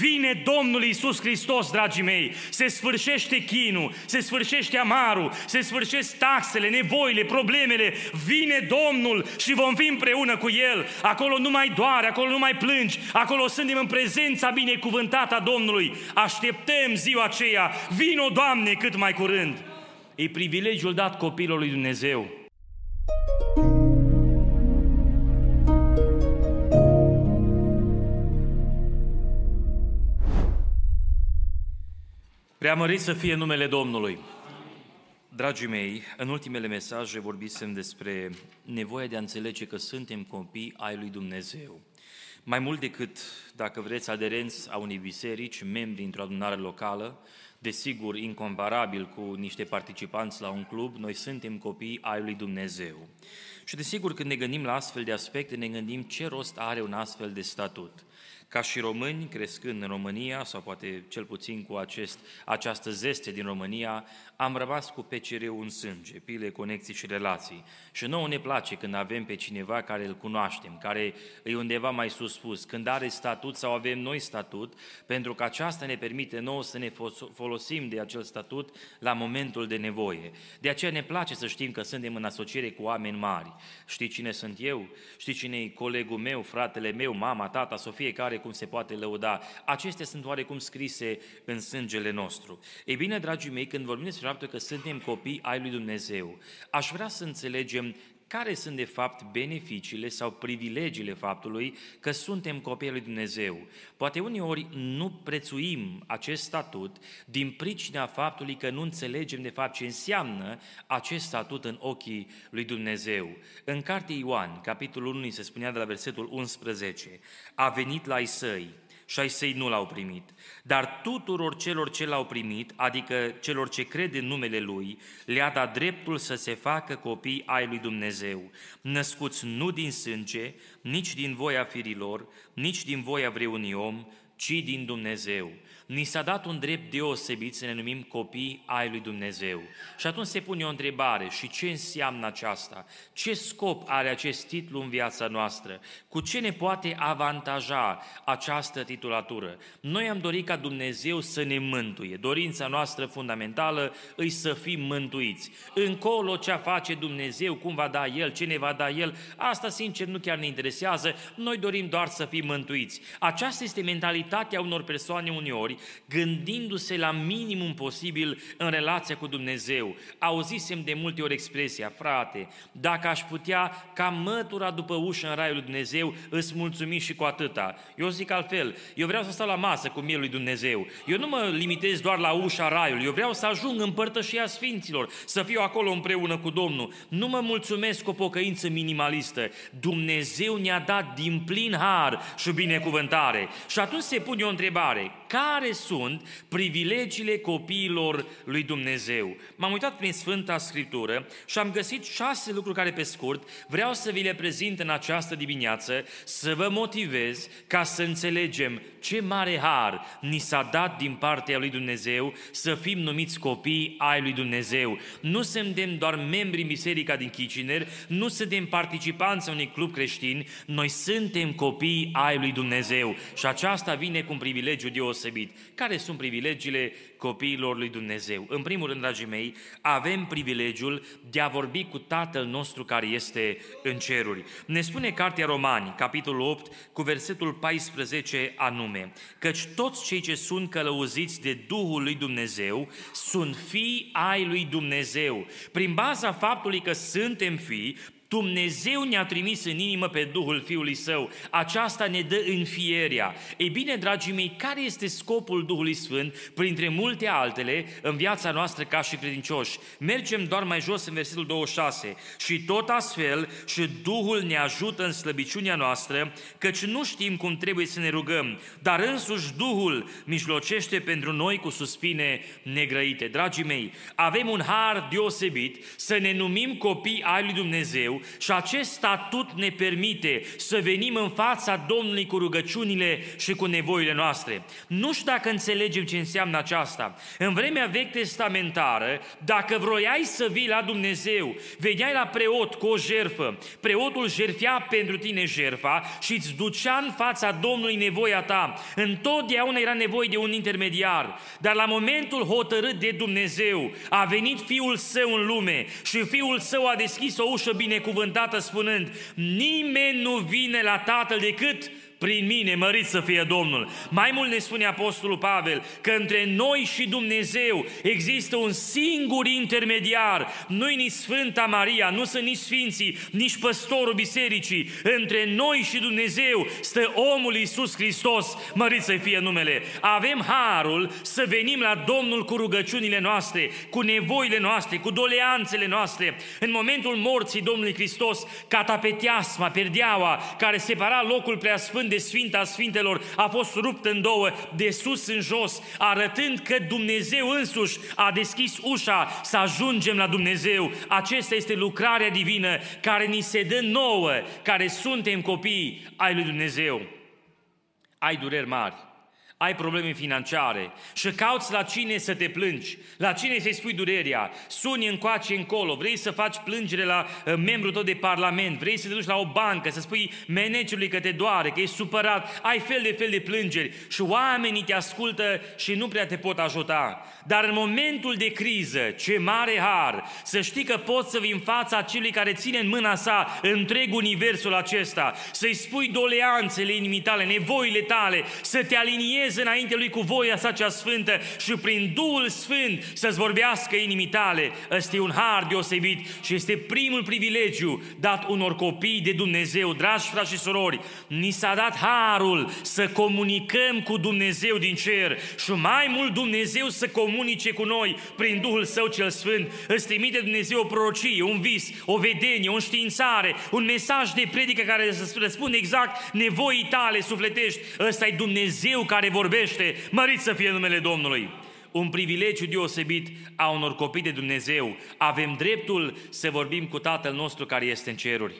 Vine Domnul Iisus Hristos, dragii mei. Se sfârșește chinul, se sfârșește amarul, se sfârșesc taxele, nevoile, problemele. Vine Domnul și vom fi împreună cu El. Acolo nu mai doare, acolo nu mai plângi, acolo suntem în prezența binecuvântată a Domnului. Așteptăm ziua aceea. Vino, Doamne, cât mai curând. E privilegiul dat copilul lui Dumnezeu. Preamărit să fie numele Domnului. Dragii mei, în ultimele mesaje vorbisem despre nevoia de a înțelege că suntem copii ai lui Dumnezeu. Mai mult decât, dacă vreți, aderenți a unei biserici, membri într-o adunare locală, desigur, incomparabil cu niște participanți la un club, noi suntem copii ai lui Dumnezeu. Și desigur, când ne gândim la astfel de aspecte, ne gândim ce rost are un astfel de statut ca și români, crescând în România, sau poate cel puțin cu acest, această zeste din România, am rămas cu PCR în sânge, pile, conexii și relații. Și nouă ne place când avem pe cineva care îl cunoaștem, care e undeva mai sus spus, când are statut sau avem noi statut, pentru că aceasta ne permite nouă să ne folosim de acel statut la momentul de nevoie. De aceea ne place să știm că suntem în asociere cu oameni mari. Știi cine sunt eu? Știi cine e colegul meu, fratele meu, mama, tata sau fiecare cum se poate lăuda. Acestea sunt oarecum scrise în sângele nostru. Ei bine, dragii mei, când vorbim despre faptul că suntem copii ai lui Dumnezeu, aș vrea să înțelegem care sunt de fapt beneficiile sau privilegiile faptului că suntem copii lui Dumnezeu. Poate uneori nu prețuim acest statut din pricina faptului că nu înțelegem de fapt ce înseamnă acest statut în ochii lui Dumnezeu. În cartea Ioan, capitolul 1, se spunea de la versetul 11, a venit la ai săi, și ai săi nu l-au primit. Dar tuturor celor ce l-au primit, adică celor ce cred în numele Lui, le-a dat dreptul să se facă copii ai lui Dumnezeu, născuți nu din sânge, nici din voia firilor, nici din voia vreunui om, ci din Dumnezeu ni s-a dat un drept deosebit să ne numim copii ai lui Dumnezeu. Și atunci se pune o întrebare, și ce înseamnă aceasta? Ce scop are acest titlu în viața noastră? Cu ce ne poate avantaja această titulatură? Noi am dorit ca Dumnezeu să ne mântuie. Dorința noastră fundamentală îi să fim mântuiți. Încolo ce face Dumnezeu, cum va da El, ce ne va da El, asta sincer nu chiar ne interesează, noi dorim doar să fim mântuiți. Aceasta este mentalitatea unor persoane uneori gândindu-se la minimum posibil în relația cu Dumnezeu. Auzisem de multe ori expresia, frate, dacă aș putea ca mătura după ușă în raiul lui Dumnezeu, îți mulțumi și cu atâta. Eu zic altfel, eu vreau să stau la masă cu mielul lui Dumnezeu. Eu nu mă limitez doar la ușa raiului, eu vreau să ajung în părtășia Sfinților, să fiu acolo împreună cu Domnul. Nu mă mulțumesc cu o pocăință minimalistă. Dumnezeu ne-a dat din plin har și binecuvântare. Și atunci se pune o întrebare, care care sunt privilegiile copiilor lui Dumnezeu. M-am uitat prin Sfânta Scriptură și am găsit șase lucruri care pe scurt vreau să vi le prezint în această dimineață, să vă motivez ca să înțelegem ce mare har ni s-a dat din partea lui Dumnezeu să fim numiți copii ai lui Dumnezeu. Nu suntem doar membri în Biserica din Kitchener, nu suntem participanți a unui club creștin, noi suntem copii ai lui Dumnezeu și aceasta vine cu un privilegiu deosebit. Care sunt privilegiile copiilor lui Dumnezeu? În primul rând, dragii mei, avem privilegiul de a vorbi cu Tatăl nostru care este în ceruri. Ne spune Cartea Romani, capitolul 8, cu versetul 14 anume, căci toți cei ce sunt călăuziți de Duhul lui Dumnezeu sunt fii ai lui Dumnezeu. Prin baza faptului că suntem fii, Dumnezeu ne-a trimis în inimă pe Duhul Fiului Său. Aceasta ne dă înfierea. Ei bine, dragii mei, care este scopul Duhului Sfânt, printre multe altele, în viața noastră ca și credincioși? Mergem doar mai jos în versetul 26. Și tot astfel și Duhul ne ajută în slăbiciunea noastră, căci nu știm cum trebuie să ne rugăm, dar însuși Duhul mijlocește pentru noi cu suspine negrăite. Dragii mei, avem un har deosebit să ne numim copii ai lui Dumnezeu, Dumnezeu și acest statut ne permite să venim în fața Domnului cu rugăciunile și cu nevoile noastre. Nu știu dacă înțelegem ce înseamnă aceasta. În vremea vechi testamentară, dacă vroiai să vii la Dumnezeu, veneai la preot cu o jerfă, preotul jerfea pentru tine jerfa și îți ducea în fața Domnului nevoia ta. Întotdeauna era nevoie de un intermediar, dar la momentul hotărât de Dumnezeu a venit Fiul Său în lume și Fiul Său a deschis o ușă binecuvântată spunând, nimeni nu vine la Tatăl decât prin mine, mărit să fie Domnul. Mai mult ne spune Apostolul Pavel că între noi și Dumnezeu există un singur intermediar. Nu-i nici Sfânta Maria, nu sunt nici Sfinții, nici păstorul bisericii. Între noi și Dumnezeu stă omul Iisus Hristos, mărit să fie numele. Avem harul să venim la Domnul cu rugăciunile noastre, cu nevoile noastre, cu doleanțele noastre. În momentul morții Domnului Hristos, catapeteasma, perdeaua, care separa locul preasfânt de Sfinta Sfintelor a fost rupt în două, de sus în jos, arătând că Dumnezeu însuși a deschis ușa să ajungem la Dumnezeu. Acesta este lucrarea divină care ni se dă nouă, care suntem copii ai lui Dumnezeu. Ai dureri mari, ai probleme financiare și cauți la cine să te plângi, la cine să-i spui durerea, suni încoace încolo, vrei să faci plângere la uh, membrul tău de parlament, vrei să te duci la o bancă, să spui managerului că te doare, că ești supărat, ai fel de fel de plângeri și oamenii te ascultă și nu prea te pot ajuta. Dar în momentul de criză, ce mare har, să știi că poți să vii în fața celui care ține în mâna sa întreg universul acesta, să-i spui doleanțele inimii tale, nevoile tale, să te aliniezi înainte lui cu voia sa cea sfântă și prin Duhul Sfânt să-ți vorbească inimii tale. Ăsta e un har deosebit și este primul privilegiu dat unor copii de Dumnezeu. Dragi frați și surori, ni s-a dat harul să comunicăm cu Dumnezeu din cer și mai mult Dumnezeu să comunice comunice cu noi prin Duhul Său cel Sfânt. Îți trimite Dumnezeu o prorocie, un vis, o vedenie, o înștiințare, un mesaj de predică care să răspunde exact nevoii tale sufletești. Ăsta e Dumnezeu care vorbește. Mărit să fie numele Domnului un privilegiu deosebit a unor copii de Dumnezeu. Avem dreptul să vorbim cu Tatăl nostru care este în ceruri.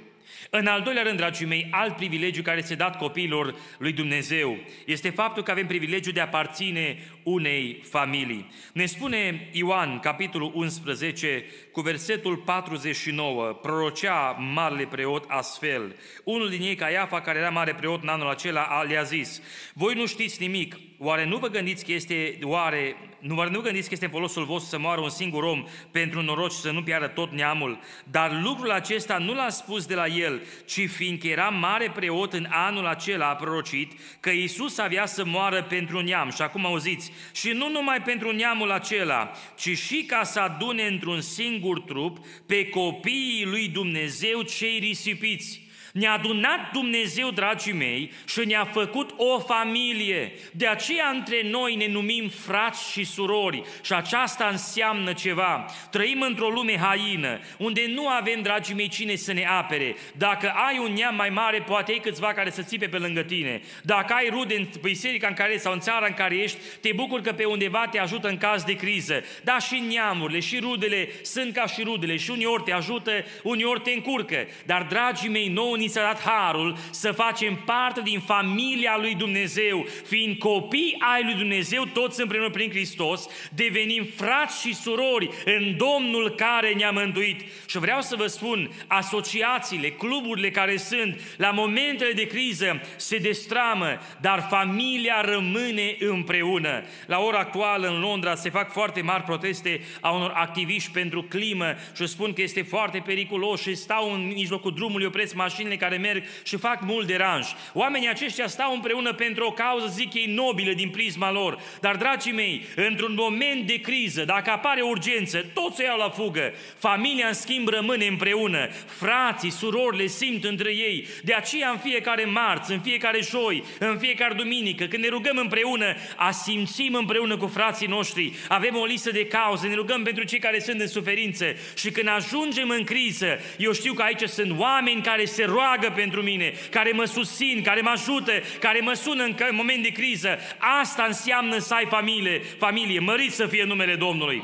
În al doilea rând, dragii mei, alt privilegiu care se dat copiilor lui Dumnezeu este faptul că avem privilegiul de a aparține unei familii. Ne spune Ioan, capitolul 11, cu versetul 49, prorocea marele preot astfel. Unul din ei, Caiafa, care era mare preot în anul acela, le-a zis, voi nu știți nimic, oare nu vă gândiți că este, oare, nu, oare nu gândiți că este folosul vostru să moară un singur om pentru noroc și să nu piară tot neamul? Dar lucrul acesta nu l-a spus de la el, ci fiindcă era mare preot în anul acela a prorocit că Iisus avea să moară pentru neam. Și acum auziți, și nu numai pentru neamul acela, ci și ca să adune într-un singur trup pe copiii lui Dumnezeu cei risipiți. Ne-a adunat Dumnezeu, dragii mei, și ne-a făcut o familie. De aceea între noi ne numim frați și surori și aceasta înseamnă ceva. Trăim într-o lume haină, unde nu avem, dragii mei, cine să ne apere. Dacă ai un neam mai mare, poate ai câțiva care să țipe pe lângă tine. Dacă ai rude în biserica în care sau în țara în care ești, te bucur că pe undeva te ajută în caz de criză. Da, și neamurile și rudele sunt ca și rudele și uneori te ajută, uneori te încurcă. Dar, dragii mei, nouă ni s-a dat harul să facem parte din familia lui Dumnezeu, fiind copii ai lui Dumnezeu, toți împreună prin Hristos, devenim frați și surori în Domnul care ne-a mântuit. Și vreau să vă spun, asociațiile, cluburile care sunt la momentele de criză se destramă, dar familia rămâne împreună. La ora actuală în Londra se fac foarte mari proteste a unor activiști pentru climă și spun că este foarte periculos și stau în mijlocul drumului, opresc mașinile care merg și fac mult deranj. Oamenii aceștia stau împreună pentru o cauză, zic ei, nobilă din prisma lor. Dar, dragii mei, într-un moment de criză, dacă apare urgență, toți se iau la fugă. Familia, în schimb, rămâne împreună. Frații, surorile simt între ei. De aceea, în fiecare marți, în fiecare joi, în fiecare duminică, când ne rugăm împreună, asimțim împreună cu frații noștri. Avem o listă de cauze, ne rugăm pentru cei care sunt în suferință. Și când ajungem în criză, eu știu că aici sunt oameni care se roagă pentru mine, care mă susțin, care mă ajută, care mă sună în moment de criză. Asta înseamnă să ai familie, familie. Mărit să fie numele Domnului.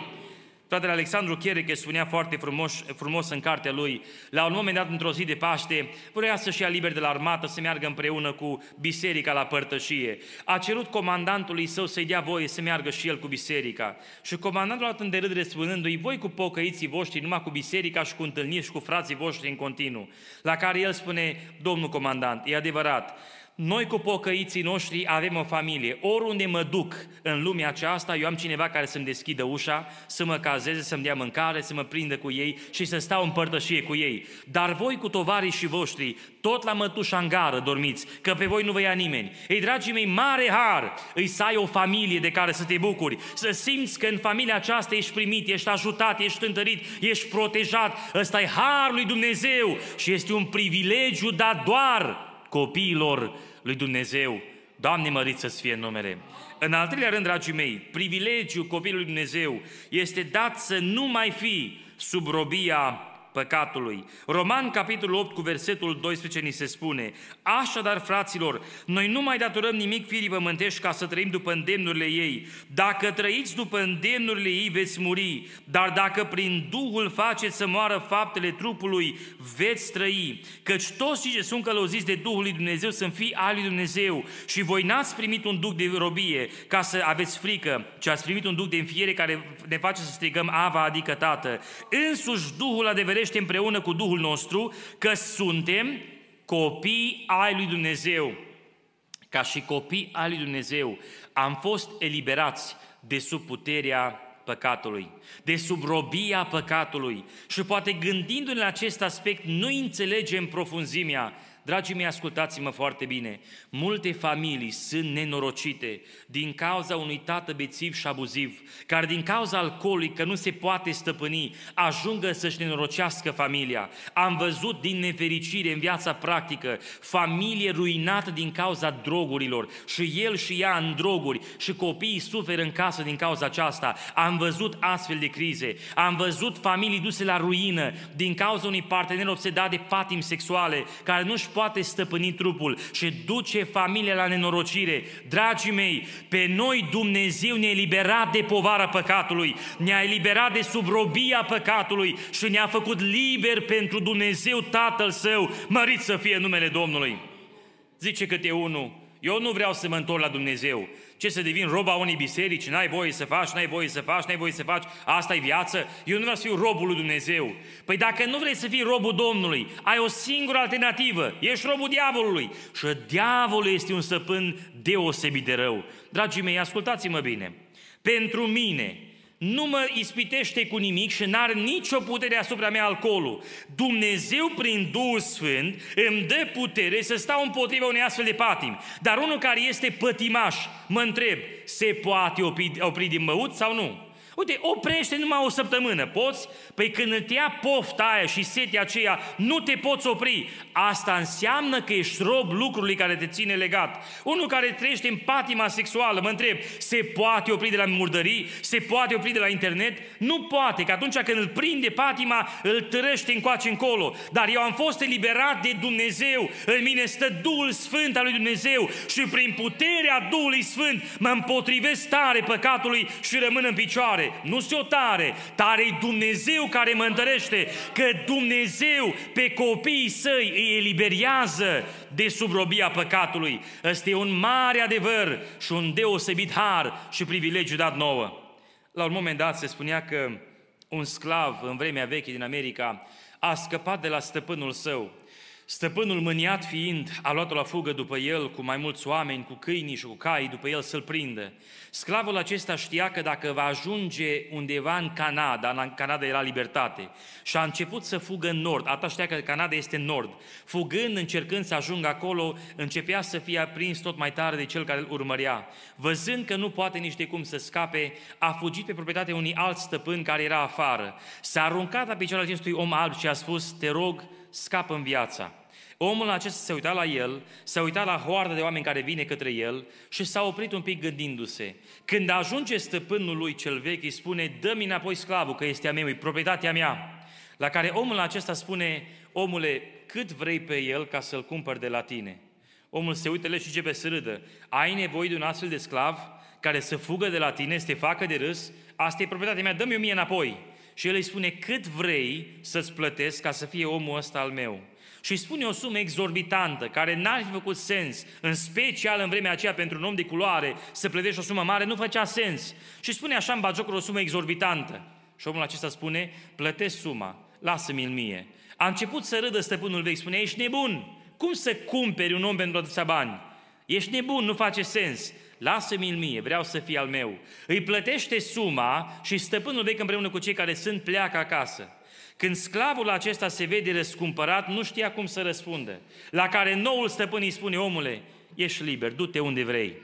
Fratele Alexandru Chereche spunea foarte frumos, frumos în cartea lui, la un moment dat, într-o zi de Paște, vrea să-și ia liber de la armată, să meargă împreună cu biserica la părtășie. A cerut comandantului său să-i dea voie să meargă și el cu biserica. Și comandantul a luat în derâdere spunându-i, voi cu pocăiții voștri, numai cu biserica și cu întâlniri și cu frații voștri în continuu. La care el spune, domnul comandant, e adevărat, noi cu pocăiții noștri avem o familie. Oriunde mă duc în lumea aceasta, eu am cineva care să-mi deschidă ușa, să mă cazeze, să-mi dea mâncare, să mă prindă cu ei și să stau în părtășie cu ei. Dar voi cu tovarii și voștri, tot la mătușa în gară dormiți, că pe voi nu vă ia nimeni. Ei, dragii mei, mare har îi să ai o familie de care să te bucuri, să simți că în familia aceasta ești primit, ești ajutat, ești întărit, ești protejat. Ăsta e harul lui Dumnezeu și este un privilegiu dat doar copiilor lui Dumnezeu. Doamne, mărit să fie numele. În al treilea rând, dragii mei, privilegiul copilului Dumnezeu este dat să nu mai fi sub robia păcatului. Roman, capitolul 8, cu versetul 12, ni se spune Așadar, fraților, noi nu mai datorăm nimic firii pământești ca să trăim după îndemnurile ei. Dacă trăiți după îndemnurile ei, veți muri, dar dacă prin Duhul faceți să moară faptele trupului, veți trăi. Căci toți cei ce sunt călăuziți de Duhul lui Dumnezeu sunt fii al lui Dumnezeu și voi n-ați primit un duc de robie ca să aveți frică, ci ați primit un duc de înfiere care ne face să strigăm Ava, adică Tată. Însuși Duhul adeverește dovedește împreună cu Duhul nostru că suntem copii ai lui Dumnezeu. Ca și copii ai lui Dumnezeu am fost eliberați de sub puterea păcatului, de sub robia păcatului. Și poate gândindu-ne la acest aspect, nu înțelegem profunzimea Dragii mei, ascultați-mă foarte bine. Multe familii sunt nenorocite din cauza unui tată bețiv și abuziv, care din cauza alcoolului, că nu se poate stăpâni, ajungă să-și nenorocească familia. Am văzut din nefericire în viața practică familie ruinată din cauza drogurilor și el și ea în droguri și copiii suferă în casă din cauza aceasta. Am văzut astfel de crize. Am văzut familii duse la ruină din cauza unui partener obsedat de patim sexuale care nu-și poate stăpâni trupul și duce familia la nenorocire. Dragii mei, pe noi Dumnezeu ne-a eliberat de povara păcatului, ne-a eliberat de subrobia păcatului și ne-a făcut liber pentru Dumnezeu Tatăl Său, mărit să fie numele Domnului. Zice câte unul, eu nu vreau să mă întorc la Dumnezeu, ce să devin roba unei biserici, n-ai voie să faci, n-ai voie să faci, n-ai voie să faci, asta e viață, eu nu vreau să fiu robul lui Dumnezeu. Păi dacă nu vrei să fii robul Domnului, ai o singură alternativă, ești robul diavolului. Și diavolul este un săpân deosebit de rău. Dragii mei, ascultați-mă bine. Pentru mine, nu mă ispitește cu nimic și n-are nicio putere asupra mea alcoolul. Dumnezeu prin Duhul Sfânt îmi dă putere să stau împotriva unei astfel de patimi. Dar unul care este pătimaș, mă întreb, se poate opri, opri din băut sau nu? Uite, oprește numai o săptămână, poți? Păi când îți ia pofta aia și setea aceea, nu te poți opri. Asta înseamnă că ești rob lucrului care te ține legat. Unul care trăiește în patima sexuală, mă întreb, se poate opri de la murdării? Se poate opri de la internet? Nu poate, că atunci când îl prinde patima, îl tărăște încoace încolo. Dar eu am fost eliberat de Dumnezeu, în mine stă Duhul Sfânt al lui Dumnezeu și prin puterea Duhului Sfânt mă împotrivesc tare păcatului și rămân în picioare tare, nu sunt o tare, tare e Dumnezeu care mă întărește, că Dumnezeu pe copiii săi îi eliberează de subrobia păcatului. Ăsta e un mare adevăr și un deosebit har și privilegiu dat nouă. La un moment dat se spunea că un sclav în vremea veche din America a scăpat de la stăpânul său Stăpânul mâniat fiind, a luat-o la fugă după el cu mai mulți oameni, cu câinii și cu caii după el să-l prindă. Sclavul acesta știa că dacă va ajunge undeva în Canada, în Canada era libertate, și a început să fugă în nord, atât știa că Canada este în nord, fugând, încercând să ajungă acolo, începea să fie prins tot mai tare de cel care îl urmărea. Văzând că nu poate nici de cum să scape, a fugit pe proprietatea unui alt stăpân care era afară. S-a aruncat la picioarele acestui om alb și a spus, te rog, scapă în viața. Omul acesta se uita la el, se uita la hoarda de oameni care vine către el și s-a oprit un pic gândindu-se. Când ajunge stăpânul lui cel vechi, îi spune, dă-mi înapoi sclavul, că este a meu, e proprietatea mea. La care omul acesta spune, omule, cât vrei pe el ca să-l cumpăr de la tine? Omul se uită și începe să râdă. Ai nevoie de un astfel de sclav? care să fugă de la tine, să te facă de râs, asta e proprietatea mea, dă-mi o mie înapoi. Și el îi spune, cât vrei să-ți plătesc ca să fie omul ăsta al meu? Și îi spune o sumă exorbitantă, care n-ar fi făcut sens, în special în vremea aceea pentru un om de culoare, să plătești o sumă mare, nu făcea sens. Și spune așa în bagiocul o sumă exorbitantă. Și omul acesta spune, plătesc suma, lasă-mi-l mie. A început să râdă stăpânul vechi, spune, ești nebun, cum să cumperi un om pentru atâția bani? Ești nebun, nu face sens. Lasă-mi-l mie, vreau să fie al meu. Îi plătește suma și stăpânul vechi împreună cu cei care sunt pleacă acasă. Când sclavul acesta se vede răscumpărat, nu știa cum să răspundă. La care noul stăpân îi spune, omule, ești liber, du-te unde vrei.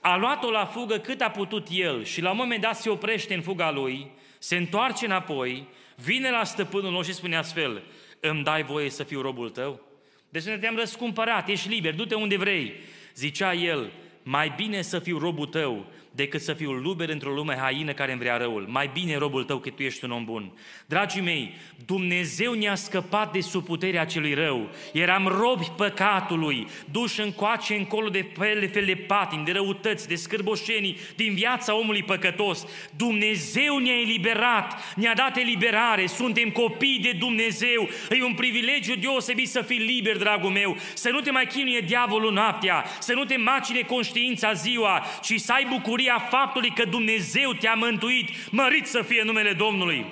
A luat-o la fugă cât a putut el și la un moment dat se oprește în fuga lui, se întoarce înapoi, vine la stăpânul nostru și spune astfel, îmi dai voie să fiu robul tău? Deci ne te-am răscumpărat, ești liber, du-te unde vrei. Zicea el, mai bine să fiu robul tău decât să fiu luber într-o lume haină care îmi vrea răul. Mai bine, robul tău, că tu ești un om bun. Dragii mei, Dumnezeu ne-a scăpat de sub puterea celui rău. Eram robi păcatului, duși încoace încolo de fel fel de patini, de răutăți, de scârboșenii, din viața omului păcătos. Dumnezeu ne-a eliberat, ne-a dat eliberare, suntem copii de Dumnezeu. E un privilegiu deosebit să fii liber, dragul meu, să nu te mai chinuie diavolul noaptea, să nu te macine conștiința ziua, ci să ai bucurie bucuria faptului că Dumnezeu te-a mântuit, mărit să fie numele Domnului.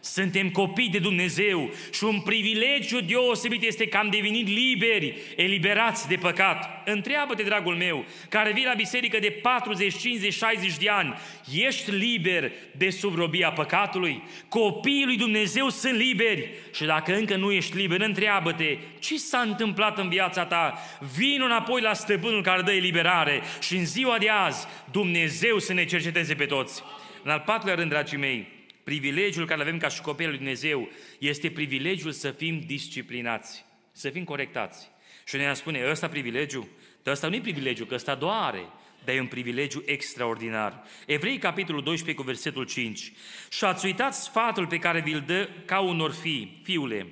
Suntem copii de Dumnezeu și un privilegiu deosebit este că am devenit liberi, eliberați de păcat. Întreabă-te, dragul meu, care vii la biserică de 40, 50, 60 de ani, ești liber de sub robia păcatului? Copiii lui Dumnezeu sunt liberi și dacă încă nu ești liber, întreabă-te, ce s-a întâmplat în viața ta? Vino înapoi la stăpânul care dă eliberare și în ziua de azi Dumnezeu să ne cerceteze pe toți. În al patrulea rând, dragii mei, privilegiul care avem ca și copii lui Dumnezeu este privilegiul să fim disciplinați, să fim corectați. Și ne spune, ăsta privilegiu, dar ăsta nu e privilegiu, că ăsta doare, dar e un privilegiu extraordinar. Evrei, capitolul 12, cu versetul 5. Și ați uitat sfatul pe care vi-l dă ca unor fii, fiule,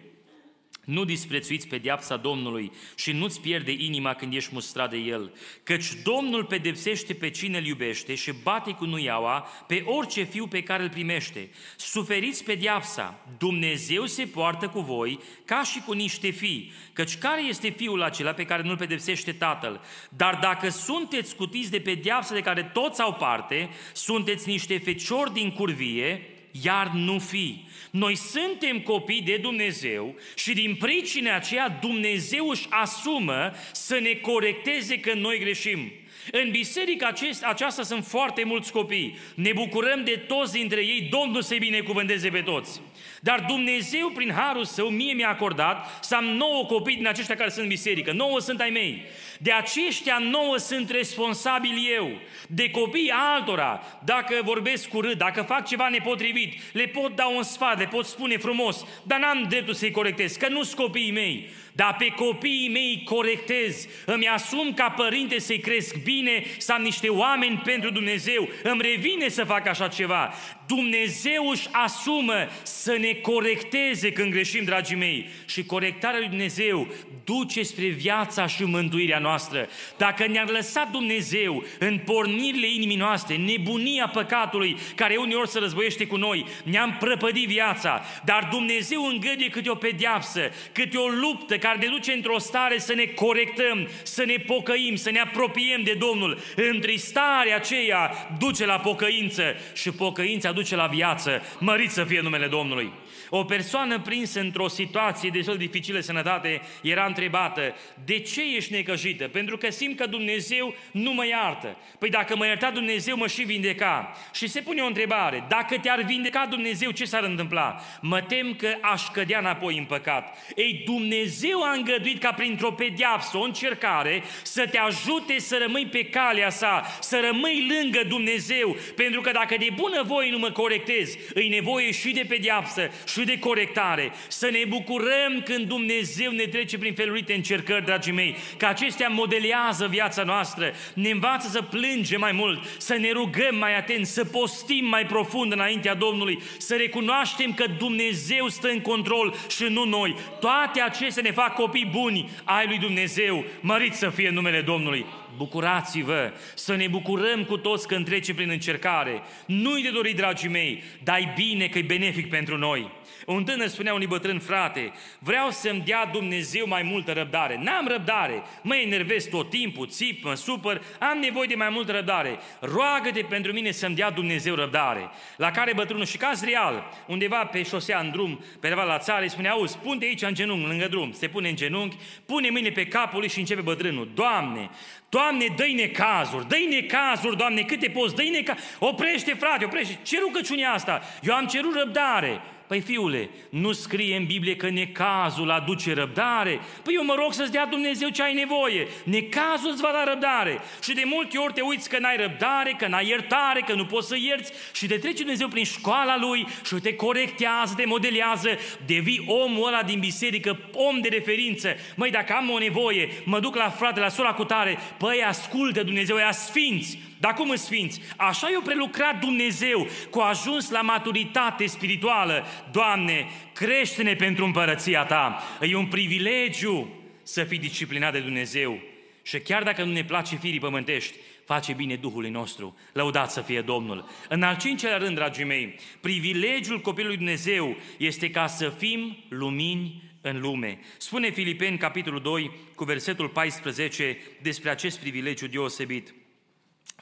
nu disprețuiți pedeapsa Domnului și nu-ți pierde inima când ești mustrat de El, căci Domnul pedepsește pe cine îl iubește și bate cu nuiaua pe orice fiu pe care îl primește. Suferiți pedeapsa, Dumnezeu se poartă cu voi ca și cu niște fii, căci care este fiul acela pe care nu-l pedepsește tatăl? Dar dacă sunteți scutiți de pedeapsa de care toți au parte, sunteți niște feciori din curvie, iar nu fi. Noi suntem copii de Dumnezeu și din pricina aceea Dumnezeu își asumă să ne corecteze când noi greșim. În biserica aceasta sunt foarte mulți copii. Ne bucurăm de toți dintre ei, Domnul să-i binecuvânteze pe toți. Dar Dumnezeu, prin harul său, mie mi-a acordat să am nouă copii din aceștia care sunt în biserică. Nouă sunt ai mei. De aceștia nouă sunt responsabil eu. De copii altora, dacă vorbesc cu râd, dacă fac ceva nepotrivit, le pot da un sfat, le pot spune frumos, dar n-am dreptul să-i corectez, că nu sunt copiii mei dar pe copiii mei corectez, îmi asum ca părinte să-i cresc bine, să am niște oameni pentru Dumnezeu, îmi revine să fac așa ceva. Dumnezeu își asumă să ne corecteze când greșim, dragii mei. Și corectarea lui Dumnezeu duce spre viața și mântuirea noastră. Dacă ne-a lăsat Dumnezeu în pornirile inimii noastre, nebunia păcatului care uneori se războiește cu noi, ne-am prăpădit viața, dar Dumnezeu îngăduie câte o pedeapsă, câte o luptă care ne duce într-o stare să ne corectăm, să ne pocăim, să ne apropiem de Domnul. Întristarea aceea duce la pocăință și pocăința duce la viață. Mărit să fie numele Domnului. O persoană prinsă într-o situație destul de dificilă de sănătate era întrebată, de ce ești necăjită? Pentru că simt că Dumnezeu nu mă iartă. Păi dacă mă ierta Dumnezeu, mă și vindeca. Și se pune o întrebare, dacă te-ar vindeca Dumnezeu, ce s-ar întâmpla? Mă tem că aș cădea înapoi în păcat. Ei, Dumnezeu a îngăduit ca printr-o pediapsă, o încercare, să te ajute să rămâi pe calea sa, să rămâi lângă Dumnezeu. Pentru că dacă de bună voie nu mă corectez, îi nevoie și de pediapsă și și de corectare. Să ne bucurăm când Dumnezeu ne trece prin felurite încercări, dragii mei, că acestea modelează viața noastră, ne învață să plângem mai mult, să ne rugăm mai atent, să postim mai profund înaintea Domnului, să recunoaștem că Dumnezeu stă în control și nu noi. Toate acestea ne fac copii buni ai lui Dumnezeu, mărit să fie numele Domnului. bucurați-vă, să ne bucurăm cu toți când trecem prin încercare. Nu-i de dorit, dragii mei, dar bine că e benefic pentru noi. Un tânăr spunea unui bătrân, frate, vreau să-mi dea Dumnezeu mai multă răbdare. N-am răbdare, mă enervez tot timpul, țip, mă supăr, am nevoie de mai multă răbdare. Roagă-te pentru mine să-mi dea Dumnezeu răbdare. La care bătrânul și caz real, undeva pe șosea în drum, pe la țară, îi spunea, auzi, pune aici în genunchi, lângă drum. Se pune în genunchi, pune mâine pe capul lui și începe bătrânul. Doamne, Doamne, dă-i necazuri, dă-i necazuri, Doamne, câte poți, dă-i necazuri. Oprește, frate, oprește. Ce rugăciunea asta? Eu am cerut răbdare. Păi fiule, nu scrie în Biblie că necazul aduce răbdare? Păi eu mă rog să-ți dea Dumnezeu ce ai nevoie. Necazul îți va da răbdare. Și de multe ori te uiți că n-ai răbdare, că n-ai iertare, că nu poți să ierți și te trece Dumnezeu prin școala Lui și te corectează, te modelează, devii omul ăla din biserică, om de referință. Măi, dacă am o nevoie, mă duc la frate, la sora cu tare, păi ascultă Dumnezeu, ea sfinți, dar cum îți sfinți? Așa i-a prelucrat Dumnezeu, cu ajuns la maturitate spirituală. Doamne, crește-ne pentru împărăția Ta. E un privilegiu să fii disciplinat de Dumnezeu. Și chiar dacă nu ne place firii pământești, face bine Duhului nostru. Lăudat să fie Domnul. În al cincelea rând, dragii mei, privilegiul copilului Dumnezeu este ca să fim lumini în lume. Spune Filipeni, capitolul 2, cu versetul 14, despre acest privilegiu deosebit.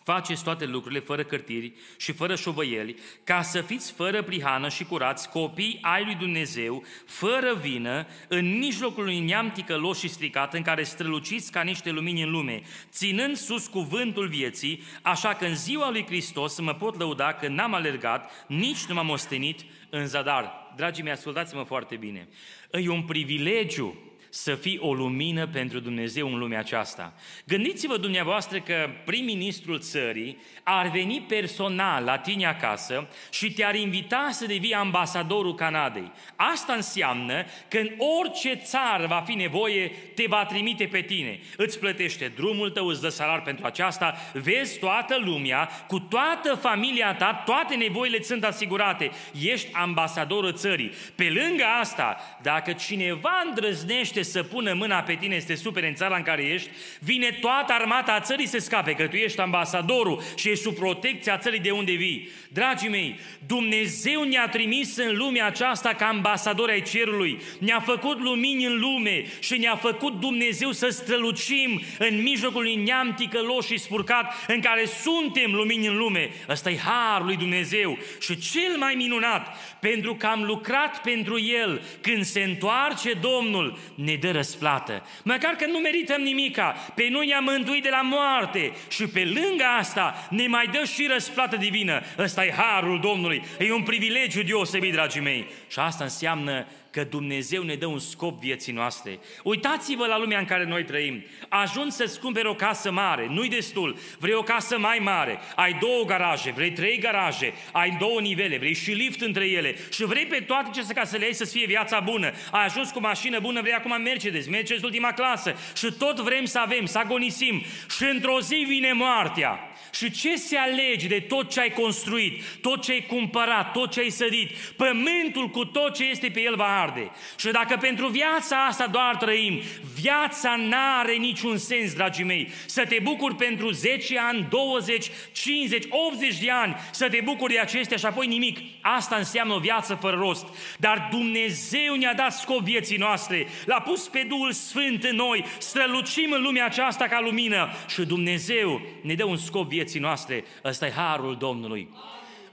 Faceți toate lucrurile fără cărtiri și fără șovăieli, ca să fiți fără prihană și curați, copii ai lui Dumnezeu, fără vină, în mijlocul unui neam ticălos și stricat, în care străluciți ca niște lumini în lume, ținând sus cuvântul vieții, așa că în ziua lui Hristos mă pot lăuda că n-am alergat, nici nu m-am ostenit în zadar. Dragii mei, ascultați-mă foarte bine. E un privilegiu să fii o lumină pentru Dumnezeu în lumea aceasta. Gândiți-vă dumneavoastră că prim-ministrul țării ar veni personal la tine acasă și te-ar invita să devii ambasadorul Canadei. Asta înseamnă că în orice țară va fi nevoie, te va trimite pe tine. Îți plătește drumul tău, îți dă salar pentru aceasta, vezi toată lumea, cu toată familia ta, toate nevoile sunt asigurate. Ești ambasadorul țării. Pe lângă asta, dacă cineva îndrăznește să pună mâna pe tine, este super în țara în care ești, vine toată armata țării să scape, că tu ești ambasadorul și ești sub protecția țării de unde vii. Dragii mei, Dumnezeu ne-a trimis în lumea aceasta ca ambasadori ai cerului, ne-a făcut lumini în lume și ne-a făcut Dumnezeu să strălucim în mijlocul unui neam ticălos și spurcat în care suntem lumini în lume. Ăsta e harul lui Dumnezeu și cel mai minunat, pentru că am lucrat pentru El, când se întoarce Domnul, ne dă răsplată. Măcar că nu merităm nimica, pe noi ne-a mântuit de la moarte și pe lângă asta ne mai dă și răsplată divină. Ăsta e harul Domnului, e un privilegiu deosebit, dragii mei. Și asta înseamnă că Dumnezeu ne dă un scop vieții noastre. Uitați-vă la lumea în care noi trăim. Ajungi să-ți cumperi o casă mare, nu-i destul. Vrei o casă mai mare, ai două garaje, vrei trei garaje, ai două nivele, vrei și lift între ele și vrei pe toate ce ca să le ai să fie viața bună. Ai ajuns cu mașină bună, vrei acum Mercedes, Mercedes ultima clasă și tot vrem să avem, să agonisim și într-o zi vine moartea. Și ce se alege de tot ce ai construit, tot ce ai cumpărat, tot ce ai sădit, pământul cu tot ce este pe el va arde. Și dacă pentru viața asta doar trăim, viața n-are niciun sens, dragii mei. Să te bucuri pentru 10 ani, 20, 50, 80 de ani, să te bucuri de acestea și apoi nimic. Asta înseamnă o viață fără rost. Dar Dumnezeu ne-a dat scop vieții noastre, l-a pus pe Duhul Sfânt în noi, strălucim în lumea aceasta ca lumină și Dumnezeu ne dă un scop vieții noastre. Ăsta e harul Domnului.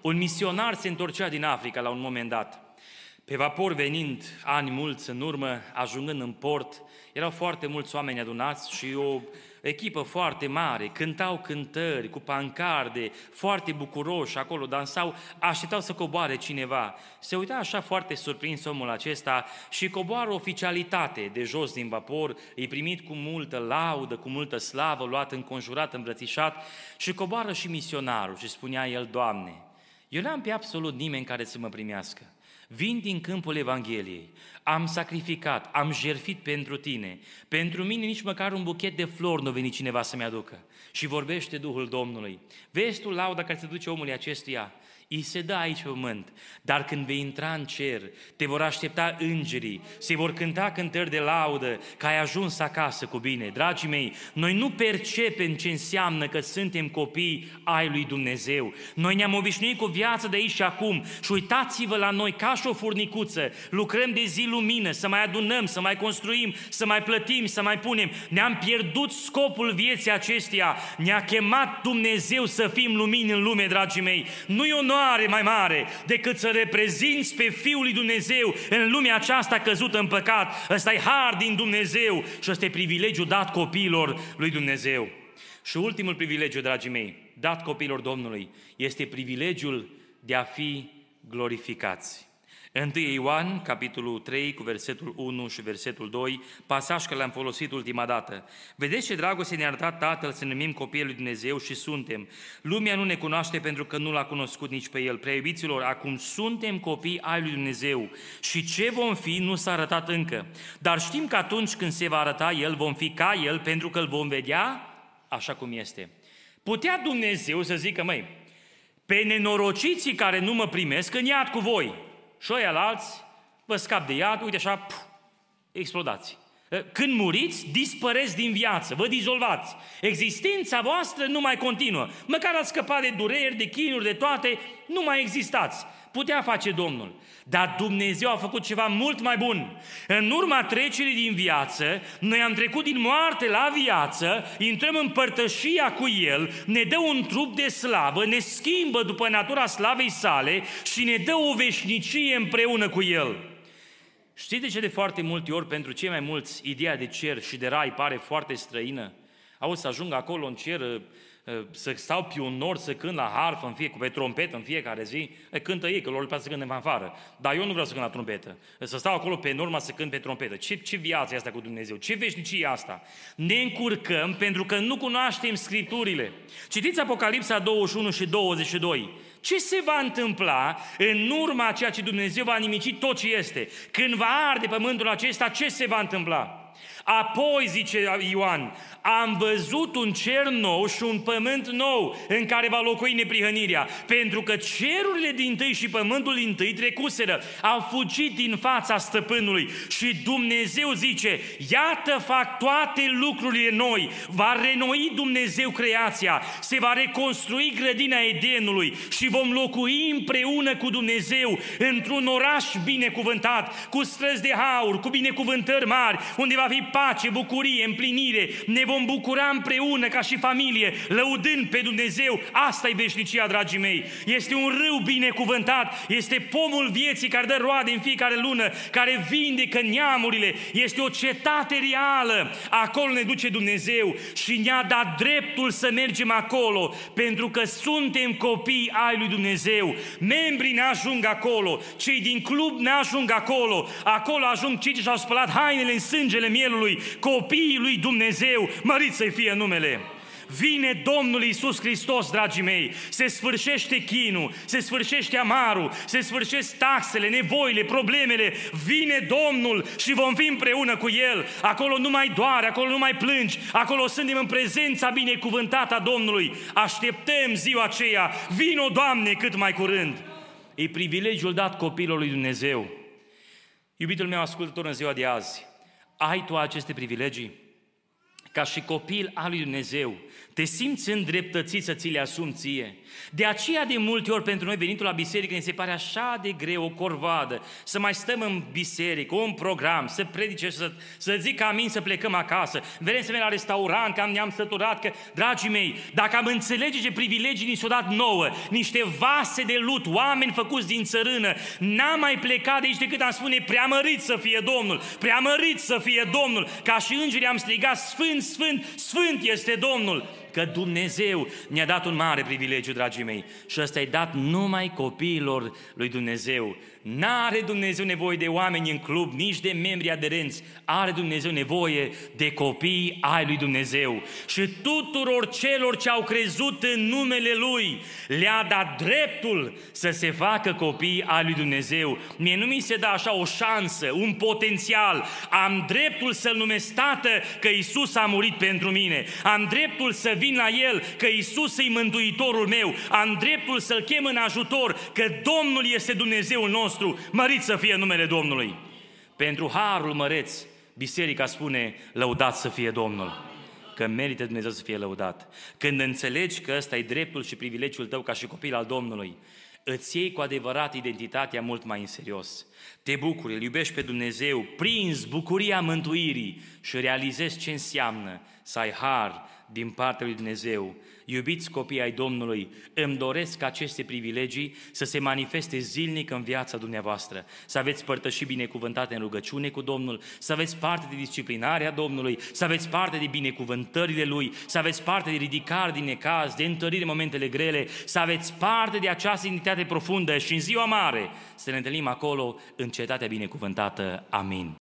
Un misionar se întorcea din Africa la un moment dat. Pe vapor venind ani mulți în urmă, ajungând în port, erau foarte mulți oameni adunați și o echipă foarte mare, cântau cântări cu pancarde, foarte bucuroși acolo, dansau, așteptau să coboare cineva. Se uita așa foarte surprins omul acesta și coboară oficialitate de jos din vapor, îi primit cu multă laudă, cu multă slavă, luat înconjurat, îmbrățișat și coboară și misionarul și spunea el, Doamne, eu n-am pe absolut nimeni care să mă primească. Vin din câmpul Evangheliei, am sacrificat, am jerfit pentru tine, pentru mine nici măcar un buchet de flori nu veni cineva să-mi aducă. Și vorbește Duhul Domnului. Vezi tu lauda care se duce omului acestuia? Îi se dă aici pe pământ, dar când vei intra în cer, te vor aștepta îngerii, se vor cânta cântări de laudă că ai ajuns acasă cu bine. Dragii mei, noi nu percepem ce înseamnă că suntem copii ai lui Dumnezeu. Noi ne-am obișnuit cu viața de aici și acum și uitați-vă la noi ca și o furnicuță, lucrăm de zi lumină, să mai adunăm, să mai construim, să mai plătim, să mai punem. Ne-am pierdut scopul vieții acesteia, ne-a chemat Dumnezeu să fim lumini în lume, dragii mei. Nu e o onoare mai mare decât să reprezinți pe Fiul lui Dumnezeu în lumea aceasta căzută în păcat. Ăsta e har din Dumnezeu și ăsta e privilegiul dat copiilor lui Dumnezeu. Și ultimul privilegiu, dragii mei, dat copiilor Domnului, este privilegiul de a fi glorificați. 1 Ioan, capitolul 3, cu versetul 1 și versetul 2, pasaj că l-am folosit ultima dată. Vedeți ce dragoste ne-a arătat Tatăl să numim copiii lui Dumnezeu și suntem. Lumea nu ne cunoaște pentru că nu l-a cunoscut nici pe El. Prea iubiților, acum suntem copii ai lui Dumnezeu și ce vom fi nu s-a arătat încă. Dar știm că atunci când se va arăta El, vom fi ca El pentru că îl vom vedea așa cum este. Putea Dumnezeu să zică, măi, pe nenorociții care nu mă primesc, în iad cu voi și ăia la alți vă scap de iad, uite așa, puf, explodați. Când muriți, dispăreți din viață, vă dizolvați. Existența voastră nu mai continuă. Măcar ați scăpat de dureri, de chinuri, de toate, nu mai existați putea face Domnul. Dar Dumnezeu a făcut ceva mult mai bun. În urma trecerii din viață, noi am trecut din moarte la viață, intrăm în părtășia cu El, ne dă un trup de slavă, ne schimbă după natura slavei sale și ne dă o veșnicie împreună cu El. Știți de ce de foarte multe ori pentru cei mai mulți ideea de cer și de rai pare foarte străină? Auzi, să ajung acolo în cer Eh, să stau pe un nor să cânt la harfă, în fie, pe trompetă în fiecare zi, e, cântă ei, că lor le să cânte în fanfară. Dar eu nu vreau să cânt la trompetă. Să stau acolo pe norma să cânt pe trompetă. Ce, ce viață e asta cu Dumnezeu? Ce veșnicie e asta? Ne încurcăm pentru că nu cunoaștem Scripturile. Citiți Apocalipsa 21 și 22. Ce se va întâmpla în urma ceea ce Dumnezeu va nimici tot ce este? Când va arde pământul acesta, ce se va întâmpla? Apoi, zice Ioan, am văzut un cer nou și un pământ nou în care va locui neprihănirea, pentru că cerurile din tâi și pământul din tâi trecuseră, au fugit din fața stăpânului. Și Dumnezeu zice, iată fac toate lucrurile noi, va renoi Dumnezeu creația, se va reconstrui grădina Edenului și vom locui împreună cu Dumnezeu într-un oraș binecuvântat, cu străzi de haur, cu binecuvântări mari, unde va fi pace, bucurie, împlinire, ne vom bucura împreună ca și familie, lăudând pe Dumnezeu. Asta e veșnicia, dragii mei. Este un râu binecuvântat, este pomul vieții care dă roade în fiecare lună, care vindecă neamurile. Este o cetate reală. Acolo ne duce Dumnezeu și ne-a dat dreptul să mergem acolo, pentru că suntem copii ai lui Dumnezeu. Membrii ne ajung acolo, cei din club ne ajung acolo, acolo ajung cei ce și-au spălat hainele în sângele mielului, copiii lui Dumnezeu, mărit să-i fie numele. Vine Domnul Iisus Hristos, dragii mei, se sfârșește chinul, se sfârșește amarul, se sfârșesc taxele, nevoile, problemele, vine Domnul și vom fi împreună cu El. Acolo nu mai doare, acolo nu mai plângi, acolo suntem în prezența binecuvântată a Domnului. Așteptăm ziua aceea, vino Doamne cât mai curând. E privilegiul dat copilului lui Dumnezeu. Iubitul meu ascultător în ziua de azi, ai tu aceste privilegii? Ca și copil al lui Dumnezeu, te simți îndreptățit să ți le asumi ție. De aceea de multe ori pentru noi venitul la biserică ne se pare așa de greu, o corvadă, să mai stăm în biserică, un program, să predice, să, să zic amin, să plecăm acasă. Vrem să mergem la restaurant, că am, ne-am săturat, că, dragii mei, dacă am înțelege ce privilegii ni s-au dat nouă, niște vase de lut, oameni făcuți din țărână, n-am mai plecat de aici decât am spune preamărit să fie Domnul, preamărit să fie Domnul, ca și îngerii am strigat, Sfânt, Sfânt, Sfânt este Domnul că Dumnezeu ne-a dat un mare privilegiu, dragii mei, și ăsta e dat numai copiilor lui Dumnezeu. N-are Dumnezeu nevoie de oameni în club, nici de membri aderenți. Are Dumnezeu nevoie de copii ai lui Dumnezeu. Și tuturor celor ce au crezut în numele Lui, le-a dat dreptul să se facă copii ai lui Dumnezeu. Mie nu mi se dă așa o șansă, un potențial. Am dreptul să-L numesc Tată că Isus a murit pentru mine. Am dreptul să vin la El că Isus e Mântuitorul meu. Am dreptul să-L chem în ajutor că Domnul este Dumnezeul nostru nostru, mărit să fie numele Domnului. Pentru harul măreț, biserica spune, lăudat să fie Domnul că merită Dumnezeu să fie lăudat. Când înțelegi că ăsta e dreptul și privilegiul tău ca și copil al Domnului, îți iei cu adevărat identitatea mult mai în serios. Te bucuri, îl iubești pe Dumnezeu, prinzi bucuria mântuirii și realizezi ce înseamnă să ai har din partea lui Dumnezeu Iubiți copii ai Domnului, îmi doresc ca aceste privilegii să se manifeste zilnic în viața dumneavoastră, să aveți părtășii binecuvântate în rugăciune cu Domnul, să aveți parte de disciplinarea Domnului, să aveți parte de binecuvântările Lui, să aveți parte de ridicare din necaz, de întărire în momentele grele, să aveți parte de această identitate profundă și în ziua mare să ne întâlnim acolo în cetatea binecuvântată. Amin.